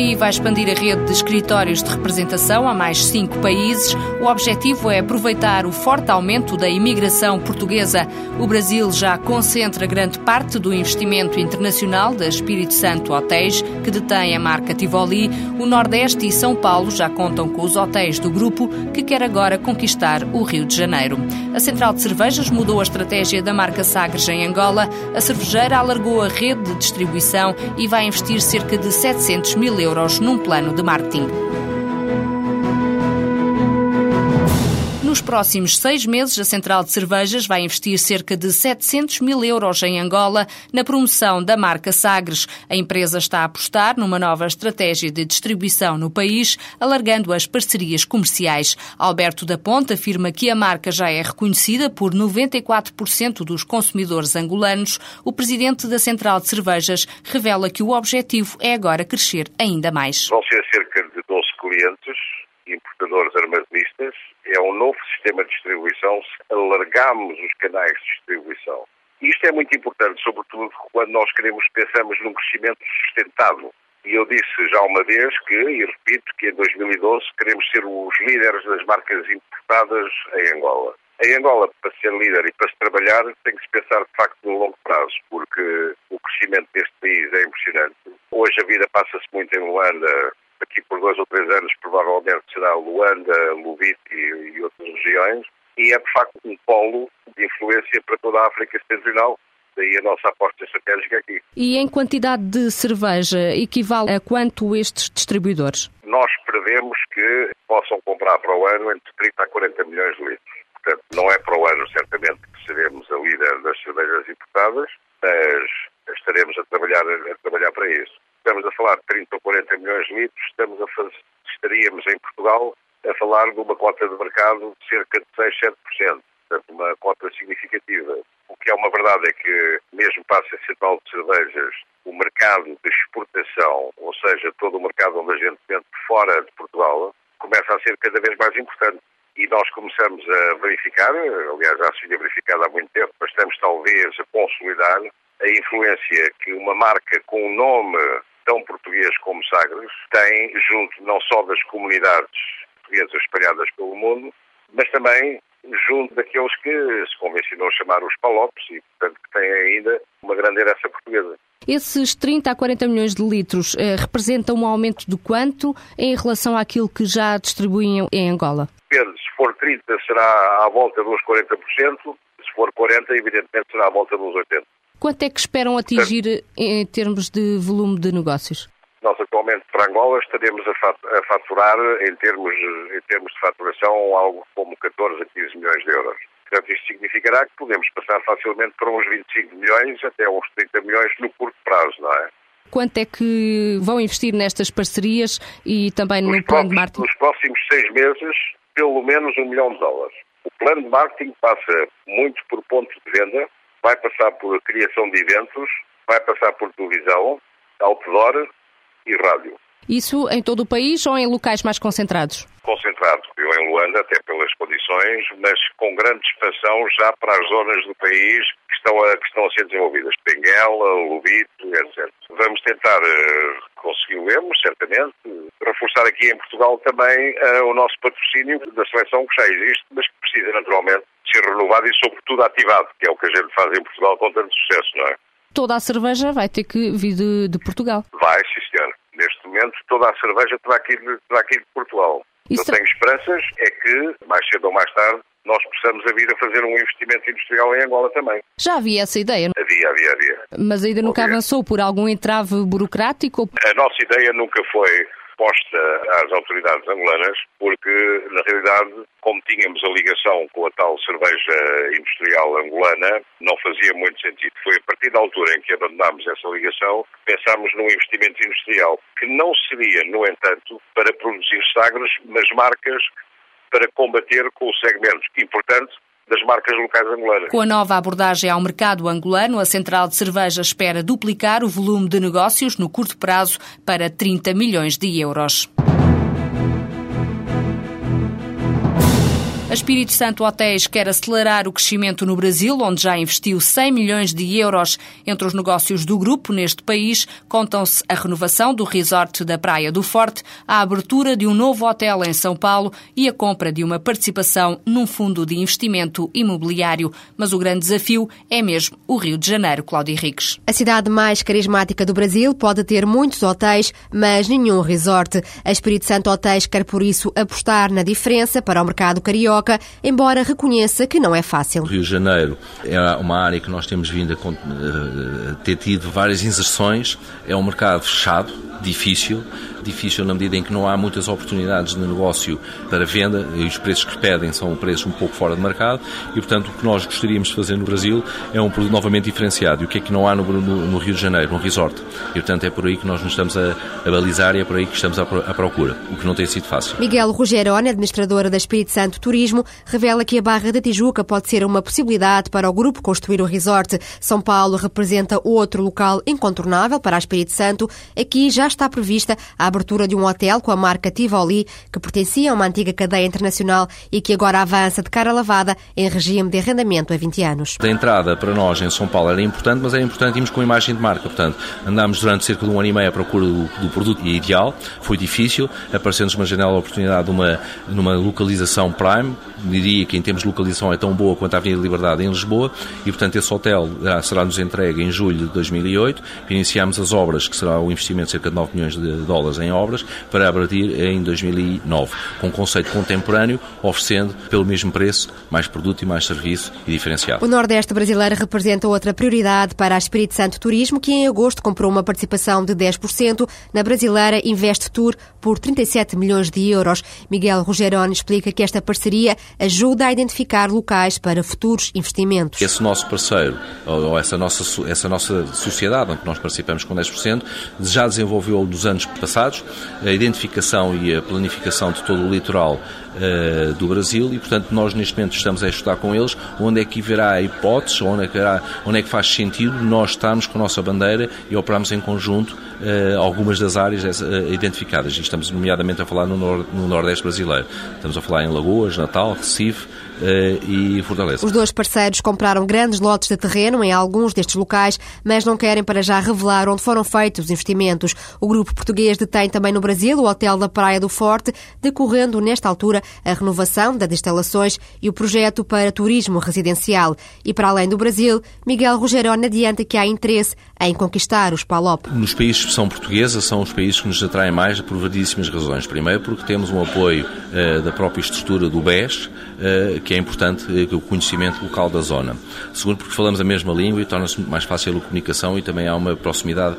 BPI vai expandir a rede de escritórios de representação a mais cinco países. O objetivo é aproveitar o forte aumento da imigração portuguesa. O Brasil já concentra grande parte do investimento internacional da Espírito Santo Hotéis, que detém a marca Tivoli. O Nordeste e São Paulo já contam com os hotéis do grupo, que quer agora conquistar o Rio de Janeiro. A Central de Cervejas mudou a estratégia da marca Sagres em Angola. A cervejeira alargou a rede de distribuição e vai investir cerca de 700 mil euros num plano de marketing. Nos próximos seis meses, a Central de Cervejas vai investir cerca de 700 mil euros em Angola na promoção da marca Sagres. A empresa está a apostar numa nova estratégia de distribuição no país, alargando as parcerias comerciais. Alberto da Ponte afirma que a marca já é reconhecida por 94% dos consumidores angolanos. O presidente da Central de Cervejas revela que o objetivo é agora crescer ainda mais. Vão ser cerca de 12 clientes, importadores armazenistas, é um novo sistema de distribuição, alargamos os canais de distribuição. Isto é muito importante, sobretudo quando nós queremos, pensamos num crescimento sustentado. E eu disse já uma vez que, e repito, que em 2012 queremos ser os líderes das marcas importadas em Angola. Em Angola, para ser líder e para se trabalhar, tem que se pensar de facto no longo prazo, porque o crescimento deste país é impressionante. Hoje a vida passa-se muito em Luanda, daqui por dois ou três anos provavelmente será Luanda, Lubite e, e outras regiões, e é de facto um polo de influência para toda a África Setentrional, daí a nossa aposta estratégica aqui. E em quantidade de cerveja, equivale a quanto estes distribuidores? Nós prevemos que possam comprar para o ano entre 30 a 40 milhões de litros. Portanto, não é para o ano, certamente, que seremos a líder das cervejas importadas, mas estaremos a trabalhar, a trabalhar para isso estamos a falar de 30 ou 40 milhões de litros, estamos a fazer, estaríamos em Portugal a falar de uma cota de mercado de cerca de 6, 7%, portanto uma cota significativa. O que é uma verdade é que, mesmo para a Central de Cervejas, o mercado de exportação, ou seja, todo o mercado onde a gente vende fora de Portugal, começa a ser cada vez mais importante. E nós começamos a verificar, aliás já se tinha verificado há muito tempo, mas estamos talvez a consolidar a influência que uma marca com um nome tão português como Sagres tem junto não só das comunidades portuguesas espalhadas pelo mundo, mas também junto daqueles que se convencionou chamar os palopes e, portanto, que têm ainda uma grande herança portuguesa. Esses 30 a 40 milhões de litros eh, representam um aumento de quanto em relação àquilo que já distribuem em Angola? Depende, se for 30 será à volta dos 40%, se for 40 evidentemente será à volta dos 80%. Quanto é que esperam atingir em termos de volume de negócios? Nós atualmente para Angola estaremos a faturar em termos, em termos de faturação algo como 14 a 15 milhões de euros. Portanto, isto significará que podemos passar facilmente para uns 25 milhões até uns 30 milhões no curto prazo, não é? Quanto é que vão investir nestas parcerias e também no plano de marketing? Nos próximos seis meses, pelo menos um milhão de dólares. O plano de marketing passa muito por pontos de venda, vai passar por criação de eventos, vai passar por televisão, outdoor e rádio. Isso em todo o país ou em locais mais concentrados? Concentrado, eu em Luanda, até pelas condições, mas com grande expansão já para as zonas do país que estão a, que estão a ser desenvolvidas. Benguela, Lubito, etc. Vamos tentar uh, consegui-lo, certamente, reforçar aqui em Portugal também uh, o nosso patrocínio da seleção que já existe, mas que precisa naturalmente ser renovado e, sobretudo, ativado, que é o que a gente faz em Portugal com tanto sucesso, não é? Toda a cerveja vai ter que vir de, de Portugal. Vai, sim, senhor. Neste momento, toda a cerveja terá que ir, terá que ir de Portugal. Isso... Eu tenho esperanças é que, mais cedo ou mais tarde, nós possamos a vir a fazer um investimento industrial em Angola também. Já havia essa ideia? Havia, havia, havia. Mas ainda nunca havia. avançou por algum entrave burocrático? A nossa ideia nunca foi às autoridades angolanas, porque, na realidade, como tínhamos a ligação com a tal cerveja industrial angolana, não fazia muito sentido. Foi a partir da altura em que abandonámos essa ligação pensámos num investimento industrial, que não seria, no entanto, para produzir sagres, mas marcas para combater com o segmento importante das marcas locais angolanas. Com a nova abordagem ao mercado angolano, a Central de Cerveja espera duplicar o volume de negócios no curto prazo para 30 milhões de euros. A Espírito Santo Hotéis quer acelerar o crescimento no Brasil, onde já investiu 100 milhões de euros. Entre os negócios do grupo neste país contam-se a renovação do resort da Praia do Forte, a abertura de um novo hotel em São Paulo e a compra de uma participação num fundo de investimento imobiliário. Mas o grande desafio é mesmo o Rio de Janeiro, Cláudio Henriques. A cidade mais carismática do Brasil pode ter muitos hotéis, mas nenhum resort. A Espírito Santo Hotéis quer por isso apostar na diferença para o mercado carioca embora reconheça que não é fácil. Rio de Janeiro é uma área que nós temos vindo a eh, ter tido várias inserções, é um mercado fechado, difícil, difícil na medida em que não há muitas oportunidades de negócio para venda e os preços que pedem são preços um pouco fora de mercado e, portanto, o que nós gostaríamos de fazer no Brasil é um produto novamente diferenciado. E o que é que não há no, no, no Rio de Janeiro? Um resort. E, portanto, é por aí que nós nos estamos a, a balizar e é por aí que estamos à, à procura, o que não tem sido fácil. Miguel Rogeroni, administradora da Espírito Santo Turismo, revela que a Barra da Tijuca pode ser uma possibilidade para o grupo construir o resort. São Paulo representa outro local incontornável para a Espírito Santo. Aqui já está prevista a abertura de um hotel com a marca Tivoli, que pertencia a uma antiga cadeia internacional e que agora avança de cara lavada em regime de arrendamento há 20 anos. A entrada para nós em São Paulo era importante, mas era importante irmos com imagem de marca. Portanto, andámos durante cerca de um ano e meio à procura do, do produto ideal. Foi difícil. Apareceu-nos uma janela de oportunidade numa, numa localização prime. Diria que em termos de localização é tão boa quanto a Avenida Liberdade em Lisboa. E, portanto, esse hotel será-nos entregue em julho de 2008. Iniciamos as obras, que será o investimento de cerca de 9 milhões de dólares em obras para abrir em 2009, com um conceito contemporâneo, oferecendo pelo mesmo preço mais produto e mais serviço e diferenciado. O Nordeste brasileiro representa outra prioridade para a Espírito Santo Turismo, que em agosto comprou uma participação de 10% na brasileira Invest Tour por 37 milhões de euros. Miguel Rogeroni explica que esta parceria ajuda a identificar locais para futuros investimentos. Esse nosso parceiro, ou essa nossa, essa nossa sociedade, onde nós participamos com 10%, já desenvolveu nos anos passados a identificação e a planificação de todo o litoral uh, do Brasil e, portanto, nós neste momento estamos a estudar com eles onde é que haverá hipóteses, onde é que, haverá, onde é que faz sentido nós estarmos com a nossa bandeira e operarmos em conjunto uh, algumas das áreas uh, identificadas. E estamos, nomeadamente, a falar no, nor no Nordeste brasileiro. Estamos a falar em Lagoas, Natal, Recife, e Fortaleza. Os dois parceiros compraram grandes lotes de terreno em alguns destes locais, mas não querem para já revelar onde foram feitos os investimentos. O grupo português detém também no Brasil o Hotel da Praia do Forte, decorrendo nesta altura a renovação das instalações e o projeto para turismo residencial. E para além do Brasil, Miguel Rogeroni adianta que há interesse em conquistar os PALOP. Nos países que são portugueses, são os países que nos atraem mais por variedíssimas razões. Primeiro, porque temos um apoio uh, da própria estrutura do BES, que é importante uh, o conhecimento local da zona. Segundo, porque falamos a mesma língua e torna-se mais fácil a comunicação e também há uma proximidade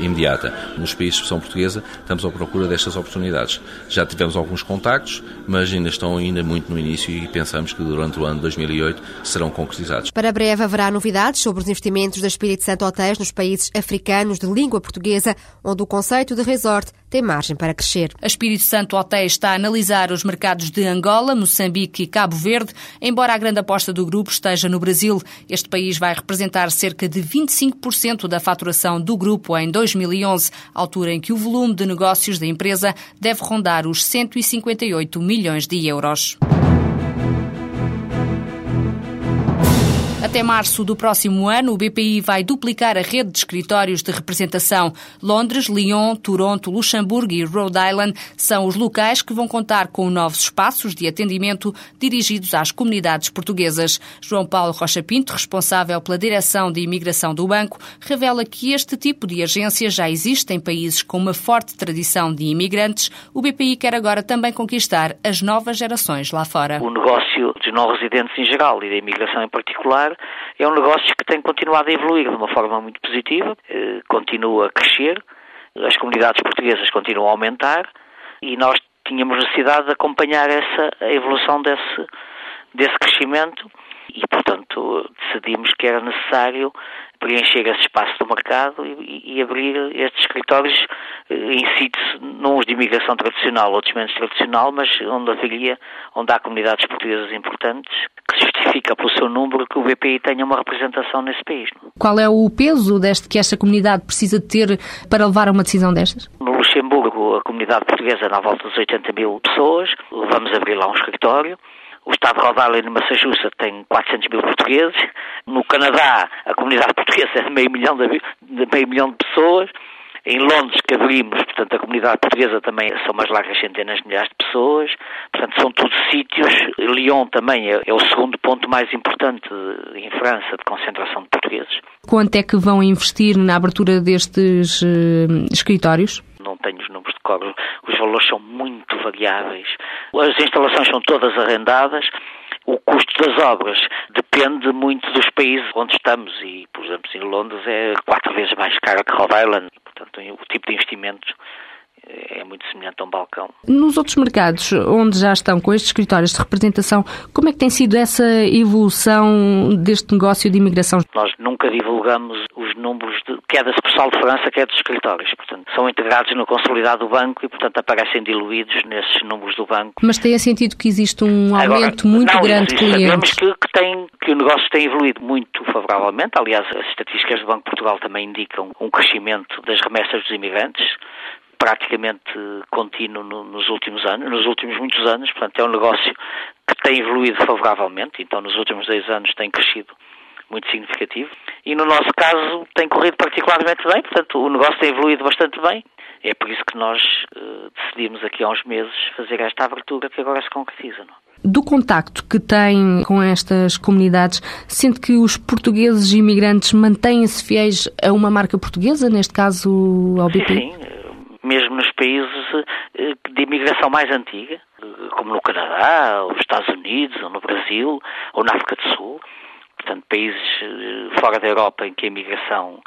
imediata. Nos países que são portugueses, estamos à procura destas oportunidades. Já tivemos alguns contactos, mas mas ainda estão ainda muito no início e pensamos que durante o ano de 2008 serão concretizados. Para breve haverá novidades sobre os investimentos da Espírito Santo Hotéis nos países africanos de língua portuguesa, onde o conceito de resort tem margem para crescer. A Espírito Santo Hotéis está a analisar os mercados de Angola, Moçambique e Cabo Verde, embora a grande aposta do grupo esteja no Brasil. Este país vai representar cerca de 25% da faturação do grupo em 2011, altura em que o volume de negócios da empresa deve rondar os 158 milhões de euros. Até março do próximo ano, o BPI vai duplicar a rede de escritórios de representação. Londres, Lyon, Toronto, Luxemburgo e Rhode Island são os locais que vão contar com novos espaços de atendimento dirigidos às comunidades portuguesas. João Paulo Rocha Pinto, responsável pela direção de imigração do banco, revela que este tipo de agência já existe em países com uma forte tradição de imigrantes. O BPI quer agora também conquistar as novas gerações lá fora. O negócio dos não residentes em geral e da imigração em particular é um negócio que tem continuado a evoluir de uma forma muito positiva, eh, continua a crescer, as comunidades portuguesas continuam a aumentar e nós tínhamos necessidade de acompanhar essa a evolução desse, desse crescimento e, portanto, decidimos que era necessário preencher esse espaço do mercado e, e abrir estes escritórios eh, em sítios, não os de imigração tradicional, outros menos tradicional, mas onde haveria, onde há comunidades portuguesas importantes, que justifica pelo seu número que o BPI tenha uma representação nesse país. Qual é o peso deste que esta comunidade precisa ter para levar a uma decisão destas? No Luxemburgo, a comunidade portuguesa na volta dos 80 mil pessoas, vamos abrir lá um escritório. O estado de Rhode Island, no Massachusetts, tem 400 mil portugueses. No Canadá, a comunidade portuguesa é de meio milhão de, de meio milhão de pessoas. Em Londres, que abrimos, portanto, a comunidade portuguesa também são mais largas centenas de milhares de pessoas. Portanto, são todos sítios. Lyon também é, é o segundo ponto mais importante em França de concentração de portugueses. Quanto é que vão investir na abertura destes uh, escritórios? Não tenho os números de cor. Os valores são muito variáveis. As instalações são todas arrendadas. O custo das obras depende muito dos países onde estamos e, por exemplo, em Londres é quatro vezes mais caro que Rhode Island. Portanto, o tipo de investimentos é muito semelhante a um balcão. Nos outros mercados onde já estão com estes escritórios de representação, como é que tem sido essa evolução deste negócio de imigração? Nós nunca divulgamos os números de, quer da sucursal de França, quer dos escritórios. Portanto, são integrados no consolidado do banco e, portanto, aparecem diluídos nesses números do banco. Mas tem sentido que existe um aumento Agora, muito não, grande de clientes? Sabemos que, que, tem, que o negócio tem evoluído muito favoravelmente. Aliás, as estatísticas do Banco de Portugal também indicam um crescimento das remessas dos imigrantes praticamente contínuo nos últimos anos, nos últimos muitos anos, portanto é um negócio que tem evoluído favoravelmente, então nos últimos 10 anos tem crescido muito significativo e no nosso caso tem corrido particularmente bem, portanto o negócio tem evoluído bastante bem. É por isso que nós uh, decidimos aqui há uns meses fazer esta abertura que agora se concretiza. Não? É? Do contacto que tem com estas comunidades, sente que os portugueses imigrantes mantêm-se fiéis a uma marca portuguesa, neste caso ao BP? Sim, sim mesmo nos países eh, de imigração mais antiga, como no Canadá, ou nos Estados Unidos, ou no Brasil, ou na África do Sul. Portanto, países eh, fora da Europa em que a imigração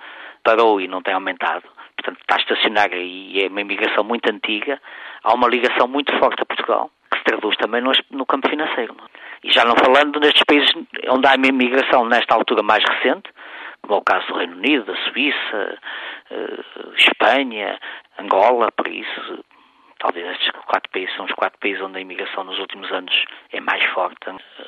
parou e não tem aumentado. Portanto, está estacionária e é uma imigração muito antiga. Há uma ligação muito forte a Portugal, que se traduz também no, campo financeiro. E já não falando nestes países onde há uma imigração nesta altura mais recente, como é o caso do Reino Unido, da Suíça, eh, Espanha, Angola, por isso talvez estes quatro países são os quatro países onde a imigração nos últimos anos é mais forte.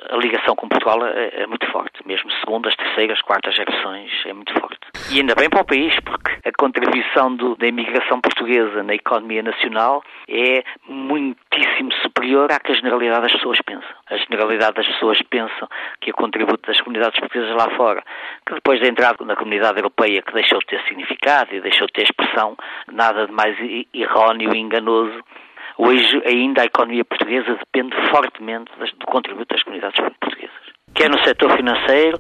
A ligação com Portugal é, é muito forte, mesmo segundas, terceiras, quartas gerações, é muito forte. E ainda bem para o país, porque a contribuição do, da imigração portuguesa na economia nacional é muitíssimo superior à que a generalidade das pessoas pensa. A generalidade das pessoas pensam que o contributo das comunidades portuguesas lá fora, que depois da entrada na comunidade europeia, que deixou de ter significado e deixou de ter expressão, nada de mais erróneo e enganoso Hoje ainda a economia portuguesa depende fortemente do contributo das comunidades portuguesas. Quer no setor financeiro,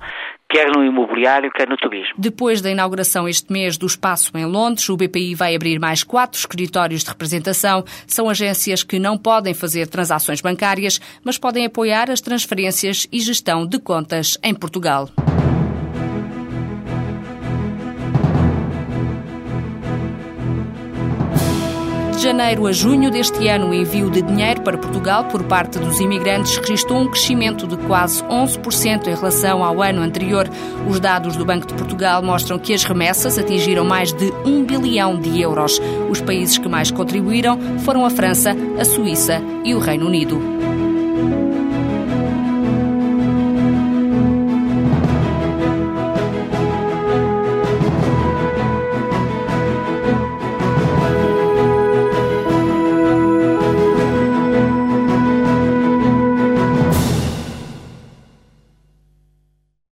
quer no imobiliário, quer no turismo. Depois da inauguração este mês do espaço em Londres, o BPI vai abrir mais quatro escritórios de representação. São agências que não podem fazer transações bancárias, mas podem apoiar as transferências e gestão de contas em Portugal. De janeiro a junho deste ano, o envio de dinheiro para Portugal por parte dos imigrantes registrou um crescimento de quase 11% em relação ao ano anterior. Os dados do Banco de Portugal mostram que as remessas atingiram mais de 1 bilhão de euros. Os países que mais contribuíram foram a França, a Suíça e o Reino Unido.